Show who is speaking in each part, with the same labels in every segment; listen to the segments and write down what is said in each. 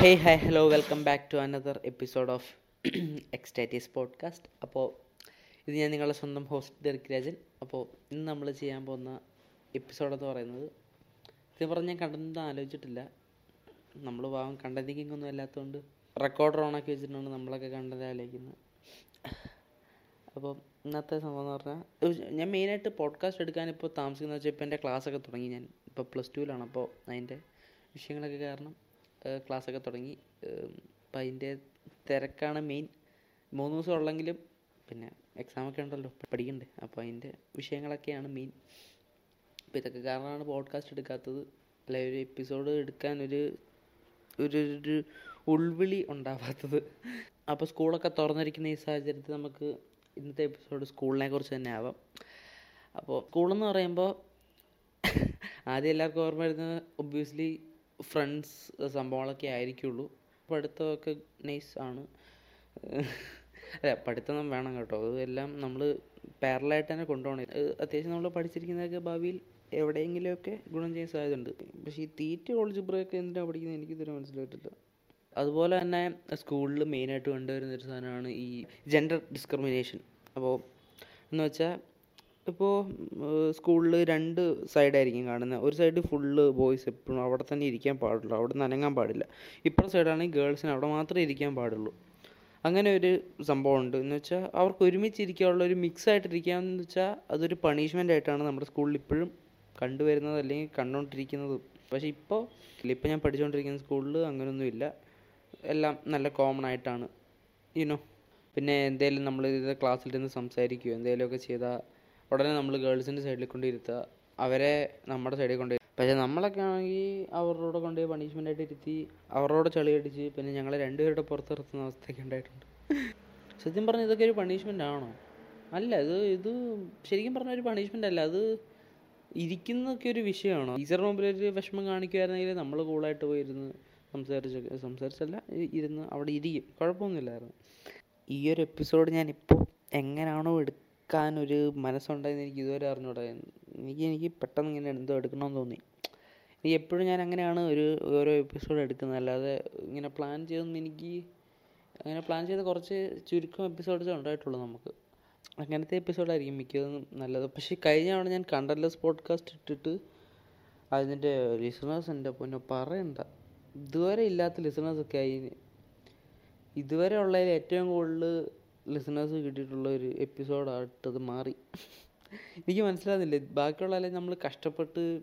Speaker 1: Hey hi hello welcome back to another episode of Ecstasies podcast അപ്പോൾ ഇത് ഞാൻ നിങ്ങളുടെ സ്വന്തം ഹോസ്റ്റ് ഡെറിക് രാജൻ. അപ്പോൾ ഇന്ന് നമ്മൾ ചെയ്യാൻ പോകുന്ന എപ്പിസോഡ് എന്ന് പറയുന്നത് ഇത് പറഞ്ഞ് ഞാൻ കണ്ടൊന്നും ആലോചിച്ചിട്ടില്ല. നമ്മൾ പാവം കണ്ടന്റ് ഒന്നും അല്ലാത്തതുകൊണ്ട് റെക്കോർഡർ ഓണാക്കി വെച്ചിട്ടാണ് നമ്മളൊക്കെ കണ്ടന്റ് ആലോചിക്കുന്നത്. അപ്പോൾ ഇന്നത്തെ സംഭവം എന്ന് പറഞ്ഞാൽ ഞാൻ മെയിനായിട്ട് പോഡ്കാസ്റ്റ് എടുക്കാൻ ഇപ്പോൾ താമസിക്കുന്നത് വെച്ചാൽ ഇപ്പോൾ എന്റെ ക്ലാസ്സൊക്കെ തുടങ്ങി ഞാൻ. ഇപ്പോൾ പ്ലസ് ടുവിലാണ് അപ്പോൾ അതിന്റെ വിഷയങ്ങളൊക്കെ കാരണം ക്ലാസ്സൊക്കെ തുടങ്ങി. അപ്പം അതിന്റെ തിരക്കാണ് മെയിൻ മൂന്ന് ദിവസം ഉള്ളെങ്കിലും പിന്നെ എക്സാമൊക്കെ ഉണ്ടല്ലോ പഠിക്കണ്ടേ. അപ്പോൾ അതിന്റെ വിഷയങ്ങളൊക്കെയാണ് മെയിൻ അപ്പോൾ ഇതൊക്കെ കാരണമാണ് പോഡ്കാസ്റ്റ് എടുക്കാത്തത്. അല്ലെ ഒരു എപ്പിസോഡ് എടുക്കാൻ ഒരു ഒരു ഒരു ഉൾവിളി ഉണ്ടാവാത്തത്. അപ്പോൾ സ്കൂളൊക്കെ തുറന്നിരിക്കുന്ന ഈ സാഹചര്യത്തിൽ നമുക്ക് ഇന്നത്തെ എപ്പിസോഡ് സ്കൂളിനെ കുറിച്ച് തന്നെ ആവാം. അപ്പോൾ സ്കൂളെന്ന് പറയുമ്പോൾ ആദ്യം എല്ലാവർക്കും ഓർമ്മ വരുന്നത് ഒബ്വിയസ്ലി ഫ്രണ്ട്സ് സംഭവങ്ങളൊക്കെ ആയിരിക്കുള്ളൂ. പഠിത്തമൊക്കെ നൈസ് ആണ്. അല്ല പഠിത്തം വേണം കേട്ടോ. അതെല്ലാം നമ്മൾ പാരലായിട്ട് തന്നെ കൊണ്ടുപോകണം. അത്യാവശ്യം നമ്മൾ പഠിച്ചിരിക്കുന്നതൊക്കെ ഭാവിയിൽ എവിടെയെങ്കിലുമൊക്കെ ഗുണം ചെയ്യാൻ സാധ്യതയുണ്ട്. പക്ഷേ ഈ തീറ്റ കോളേജ് ബ്രേക്ക് എന്തിനാണ് പഠിക്കുന്നത്? എനിക്ക് ഇതുവരെ മനസ്സിലായിട്ടില്ല. അതുപോലെ തന്നെ സ്കൂളിൽ മെയിനായിട്ട് കണ്ടുവരുന്ന ഒരു സാധനമാണ് ഈ ജെൻഡർ ഡിസ്ക്രിമിനേഷൻ അപ്പോൾ എന്ന് വെച്ചാൽ ഇപ്പോൾ സ്കൂളിൽ രണ്ട് സൈഡായിരിക്കും കാണുന്നത് ഒരു സൈഡ് ഫുള്ള് ബോയ്സ് എപ്പോഴും അവിടെ തന്നെ ഇരിക്കാൻ പാടുള്ളൂ. അവിടെ നിന്ന് അനങ്ങാൻ പാടില്ല. ഇപ്പുറത്തെ സൈഡാണെങ്കിൽ ഗേൾസിന് അവിടെ മാത്രമേ ഇരിക്കാൻ പാടുള്ളൂ. അങ്ങനെ ഒരു സംഭവം ഉണ്ട്. എന്ന് വെച്ചാൽ അവർക്ക് ഒരുമിച്ച് ഇരിക്കാനുള്ള ഒരു മിക്സ് ആയിട്ടിരിക്കാമെന്ന് വെച്ചാൽ അതൊരു പണിഷ്മെന്റ് ആയിട്ടാണ് നമ്മുടെ സ്കൂളിൽ ഇപ്പോഴും കണ്ടുവരുന്നത് അല്ലെങ്കിൽ കണ്ടുകൊണ്ടിരിക്കുന്നതും. പക്ഷേ ഇപ്പോൾ ഇപ്പോൾ ഞാൻ പഠിച്ചുകൊണ്ടിരിക്കുന്ന സ്കൂളിൽ അങ്ങനെയൊന്നുമില്ല എല്ലാം നല്ല കോമൺ ആയിട്ടാണ്. യുനോ പിന്നെ എന്തെങ്കിലും നമ്മൾ ഇത് ക്ലാസ്സിലിരുന്ന് സംസാരിക്കുകയോ എന്തെങ്കിലുമൊക്കെ ചെയ്താൽ ഉടനെ നമ്മൾ ഗേൾസിന്റെ സൈഡിൽ കൊണ്ടിരുത്തുക. അവരെ നമ്മുടെ സൈഡിൽ കൊണ്ടുപോയി പക്ഷേ നമ്മളൊക്കെ ആണെങ്കിൽ അവരോട് കൊണ്ടുപോയി പണിഷ്മെന്റ് ആയിട്ട് ഇരുത്തി അവരോട് ചളി അടിച്ച് പിന്നെ ഞങ്ങളെ രണ്ടുപേരുടെ പുറത്ത് നിർത്തുന്ന അവസ്ഥയൊക്കെ ഉണ്ടായിട്ടുണ്ട്. സത്യം പറഞ്ഞാൽ ഇതൊക്കെ ഒരു പണിഷ്മെന്റ് ആണോ? അല്ല ഇത് ഇത് ശരിക്കും പറഞ്ഞ ഒരു പണിഷ്മെന്റ് അല്ല. അത് ഇരിക്കുന്നതൊക്കെ ഒരു വിഷയമാണോ? ടീച്ചറിന് മുമ്പിൽ ഒരു വിഷമം കാണിക്കുമായിരുന്നെങ്കിൽ നമ്മൾ കൂളായിട്ട് പോയിരുന്ന് സംസാരിച്ചൊക്കെ സംസാരിച്ചല്ല ഇരുന്ന് അവിടെ ഇരിക്കും. കുഴപ്പമൊന്നുമില്ലായിരുന്നു. ഈ ഒരു എപ്പിസോഡ് ഞാനിപ്പോൾ എങ്ങനെയാണോ എങ്ങനെയാണോ എടുക്കാനൊരു മനസ്സുണ്ടായെന്ന് എനിക്ക് ഇതുവരെ അറിഞ്ഞൂടാ. എനിക്ക് എനിക്ക് പെട്ടെന്ന് ഇങ്ങനെ എന്തോ എടുക്കണമെന്ന് തോന്നി. എനിക്ക് എപ്പോഴും ഞാൻ അങ്ങനെയാണ് ഒരു ഓരോ എപ്പിസോഡ് എടുക്കുന്നത്. അല്ലാതെ ഇങ്ങനെ പ്ലാൻ ചെയ്തൊന്നും എനിക്ക് അങ്ങനെ പ്ലാൻ ചെയ്ത കുറച്ച് ചുരുക്കം എപ്പിസോഡ്സേ ഉണ്ടായിട്ടുള്ളൂ നമുക്ക്. അങ്ങനത്തെ എപ്പിസോഡായിരിക്കും മിക്കതും നല്ലത്. പക്ഷേ കഴിഞ്ഞ തവണ ഞാൻ കണ്ടൻലെസ് പോഡ്കാസ്റ്റ് ഇട്ടിട്ട് അതിന്റെ ലിസണേഴ്സ് എന്റെ പൊന്നെ പറയണ്ട. ഇതുവരെ ഇല്ലാത്ത ലിസണേഴ്സൊക്കെ ആയി. ഇതുവരെ ഉള്ളതിൽ ഏറ്റവും കൂടുതൽ ലിസണേഴ്സ് കിട്ടിയിട്ടുള്ള ഒരു എപ്പിസോഡായിട്ടത് മാറി. എനിക്ക് മനസ്സിലാകുന്നില്ല അല്ലെങ്കിൽ നമ്മൾ കഷ്ടപ്പെട്ട്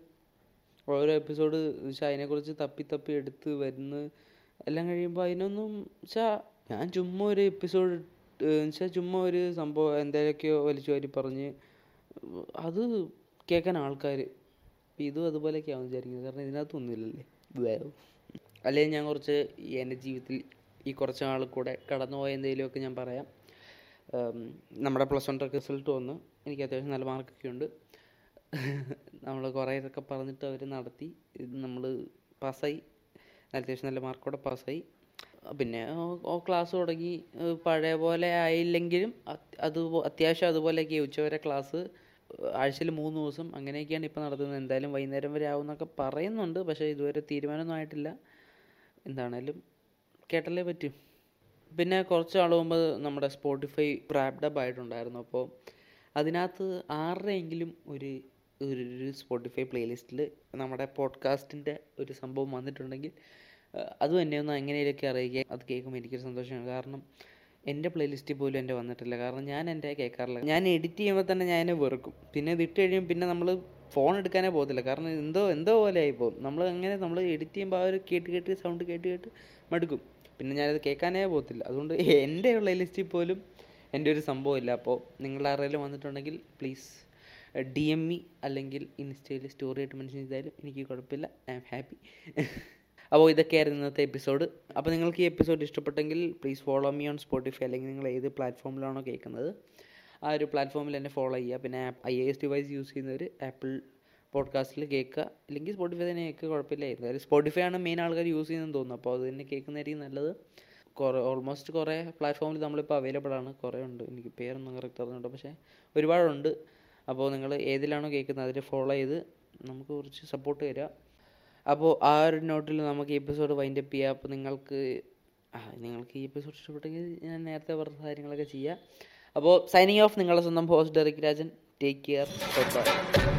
Speaker 1: ഓരോ എപ്പിസോഡ് വെച്ചാൽ അതിനെക്കുറിച്ച് തപ്പി തപ്പി എടുത്ത് വരുന്ന എല്ലാം കഴിയുമ്പോൾ അതിനൊന്നും വെച്ചാൽ ഞാൻ ചുമ്മാ ഒരു എപ്പിസോഡ് വെച്ചാൽ ചുമ്മാ ഒരു സംഭവം എന്തെങ്കിലുമൊക്കെയോ വലിച്ചു വാരി പറഞ്ഞ് അത് കേൾക്കാൻ ആൾക്കാർ ഇതും അതുപോലെയൊക്കെ ആവും വിചാരിക്കുന്നത്. കാരണം ഇതിനകത്തൊന്നുമില്ലല്ലേ വേറെ. അല്ലെങ്കിൽ ഞാൻ കുറച്ച് എന്റെ ജീവിതത്തിൽ ഈ കുറച്ച് നാൾ കൂടെ കടന്നുപോയ എന്തെങ്കിലുമൊക്കെ ഞാൻ പറയാം. നമ്മുടെ പ്ലസ് വൺ റിസൾട്ട് വന്ന് എനിക്ക് അത്യാവശ്യം നല്ല മാർക്കൊക്കെ ഉണ്ട്. നമ്മൾ കുറേ ഇതൊക്കെ പറഞ്ഞിട്ട് അവർ നടത്തി. നമ്മൾ പാസ്സായി അത്യാവശ്യം നല്ല മാർക്കോടെ പാസ്സായി പിന്നെ ക്ലാസ് തുടങ്ങി. പഴയ പോലെ ആയില്ലെങ്കിലും അത് അത്യാവശ്യം അതുപോലെയൊക്കെ ഉച്ചവരെ ക്ലാസ് ആഴ്ചയിൽ മൂന്ന് ദിവസം അങ്ങനെയൊക്കെയാണ് ഇപ്പോൾ നടത്തുന്നത്. എന്തായാലും വൈകുന്നേരം വരെ ആവുമെന്നൊക്കെ പറയുന്നുണ്ട്. പക്ഷേ ഇതുവരെ തീരുമാനമൊന്നും ആയിട്ടില്ല. എന്താണേലും കേട്ടല്ലേ പറ്റൂ. പിന്നെ കുറച്ച് നാൾ മുമ്പ് നമ്മുടെ സ്പോട്ടിഫൈ റാപ്ഡപ്പ് ആയിട്ടുണ്ടായിരുന്നു. അപ്പോൾ അതിനകത്ത് ആരുടെയെങ്കിലും ഒരു ഒരു സ്പോട്ടിഫൈ പ്ലേലിസ്റ്റിൽ നമ്മുടെ പോഡ്കാസ്റ്റിന്റെ ഒരു സംഭവം വന്നിട്ടുണ്ടെങ്കിൽ അത് തന്നെ ഒന്ന് എങ്ങനെയൊക്കെ അറിയിക്കുക. അത് കേൾക്കുമ്പോൾ എനിക്കൊരു സന്തോഷമാണ്. കാരണം എന്റെ പ്ലേലിസ്റ്റിൽ പോലും എന്റെ വന്നിട്ടില്ല. കാരണം ഞാൻ എന്റെ കേൾക്കാറില്ല. ഞാൻ എഡിറ്റ് ചെയ്യുമ്പോൾ തന്നെ ഞാൻ വെറുക്കും. പിന്നെ ഇത് ഇട്ട് കഴിയുമ്പോൾ പിന്നെ നമ്മൾ ഫോൺ എടുക്കാനേ പോകത്തില്ല. കാരണം എന്തോ എന്തോ പോലെ ആയിപ്പോകും നമ്മൾ അങ്ങനെ നമ്മൾ എഡിറ്റ് ചെയ്യുമ്പോൾ ആ ഒരു കേട്ട് കേട്ട് സൗണ്ട് കേട്ട് കേട്ട് മടുക്കും. പിന്നെ ഞാനത് കേൾക്കാനേ പോകത്തില്ല. അതുകൊണ്ട് എന്റെ ഉള്ള ലിസ്റ്റിൽ പോലും എന്റെ ഒരു സംഭവമില്ല അപ്പോൾ നിങ്ങൾ ആരെങ്കിലും വന്നിട്ടുണ്ടെങ്കിൽ പ്ലീസ് ഡി എം ഇ അല്ലെങ്കിൽ ഇൻസ്റ്റയിൽ സ്റ്റോറി ആയിട്ട് മെൻഷൻ ചെയ്താലും എനിക്ക് കുഴപ്പമില്ല. I am happy. അപ്പോൾ ഇതൊക്കെയായിരുന്നു ഇന്നത്തെ എപ്പിസോഡ്. അപ്പോൾ നിങ്ങൾക്ക് ഈ എപ്പിസോഡ് ഇഷ്ടപ്പെട്ടെങ്കിൽ please follow me on Spotify അല്ലെങ്കിൽ നിങ്ങൾ ഏത് പ്ലാറ്റ്ഫോമിലാണോ കേൾക്കുന്നത്. ആ ഒരു പ്ലാറ്റ്ഫോമിൽ എന്നെ ഫോളോ ചെയ്യുക. പിന്നെ ഐ എസ് ഡിവൈസ് യൂസ് ചെയ്യുന്നവർ ആപ്പിൾ പോഡ്കാസ്റ്റിൽ കേൾക്കുക. അല്ലെങ്കിൽ സ്പോട്ടിഫൈ തന്നെ കേൾക്കുക കുഴപ്പമില്ലായിരുന്നു എന്തായാലും സ്പോട്ടിഫൈ ആണ് മെയിൻ ആൾക്കാർ യൂസ് ചെയ്യുന്നതെന്ന് തോന്നുന്നു. അപ്പോൾ അത് തന്നെ കേൾക്കുന്നതായിരിക്കും നല്ലത്. കുറേ ഓൾമോസ്റ്റ് കുറേ പ്ലാറ്റ്ഫോമിൽ നമ്മളിപ്പോൾ അവൈലബിൾ ആണ്. കുറേ ഉണ്ട്. എനിക്ക് പേരൊന്നും കറക്റ്റ് അറിഞ്ഞുണ്ടോ പക്ഷേ ഒരുപാടുണ്ട്. അപ്പോൾ നിങ്ങൾ ഏതിലാണോ കേൾക്കുന്നത് അതിൽ ഫോളോ ചെയ്ത് നമുക്ക് കുറച്ച് സപ്പോർട്ട് തരിക. അപ്പോൾ ആ ഒരു നോട്ടിൽ നമുക്ക് ഈ എപ്പിസോഡ് വൈൻഡ് അപ്പ് ചെയ്യാം. അപ്പോൾ നിങ്ങൾക്ക് നിങ്ങൾക്ക് ഈ എപ്പിസോഡ് ഇഷ്ടപ്പെട്ടെങ്കിൽ ഞാൻ നേരത്തെ പറഞ്ഞ കാര്യങ്ങളൊക്കെ ചെയ്യാം. അപ്പോൾ സൈനിങ് ഓഫ് നിങ്ങളുടെ സ്വന്തം host Derick Rajan. Take care bye